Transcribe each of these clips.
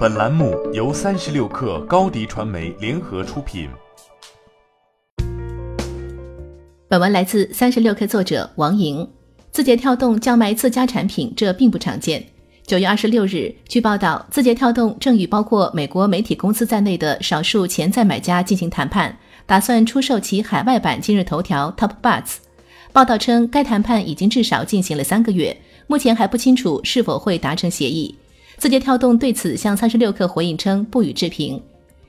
本栏目由三十六氪高低传媒联合出品。本文来自三十六氪作者王莹。字节跳动叫卖自家产品，这并不常见。九月二十六日，据报道，字节跳动正与包括美国媒体公司在内的少数潜在买家进行谈判，打算出售其海外版今日头条 Top Buzz。报道称，该谈判已经至少进行了三个月，目前还不清楚是否会达成协议。字节跳动对此向三十六氪回应称不予置评。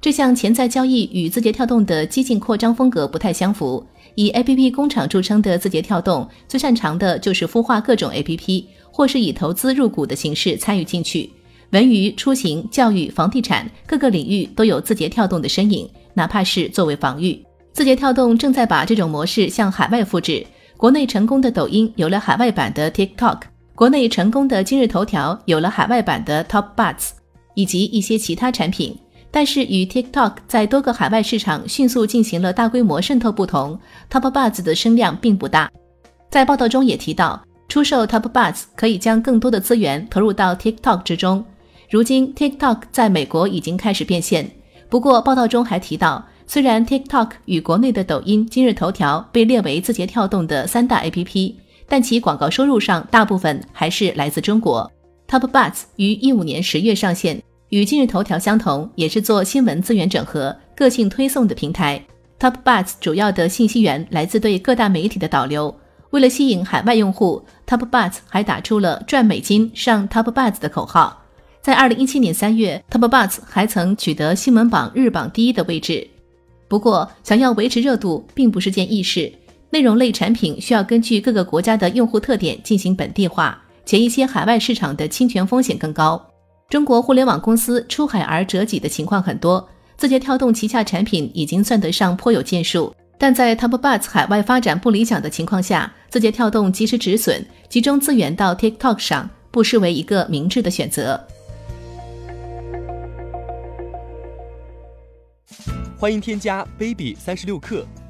这项潜在交易与字节跳动的激进扩张风格不太相符。以 APP 工厂著称的字节跳动，最擅长的就是孵化各种 APP，或是以投资入股的形式参与进去。文娱、出行、教育、房地产各个领域都有字节跳动的身影，哪怕是作为防御。字节跳动正在把这种模式向海外复制。国内成功的抖音有了海外版的 TikTok。国内成功的今日头条有了海外版的 Top Buzz，以及一些其他产品，但是与 TikTok 在多个海外市场迅速进行了大规模渗透不同，Top Buzz 的声量并不大。在报道中也提到，出售 Top Buzz 可以将更多的资源投入到 TikTok 之中。如今 TikTok 在美国已经开始变现，不过报道中还提到，虽然 TikTok 与国内的抖音、今日头条被列为字节跳动的三大 APP。但其广告收入上大部分还是来自中国。Top Buzz 于一五年十月上线，与今日头条相同，也是做新闻资源整合、个性推送的平台。Top Buzz 主要的信息源来自对各大媒体的导流。为了吸引海外用户，Top Buzz 还打出了赚美金上 Top Buzz 的口号。在二零一七年三月，Top Buzz 还曾取得新闻榜日榜第一的位置。不过，想要维持热度并不是件易事。内容类产品需要根据各个国家的用户特点进行本地化，且一些海外市场的侵权风险更高。中国互联网公司出海而折戟的情况很多，字节跳动旗下产品已经算得上颇有建树。但在 Top Buzz 海外发展不理想的情况下，字节跳动及时止损，集中资源到 TikTok 上，不失为一个明智的选择。欢迎添加 baby 三十六克。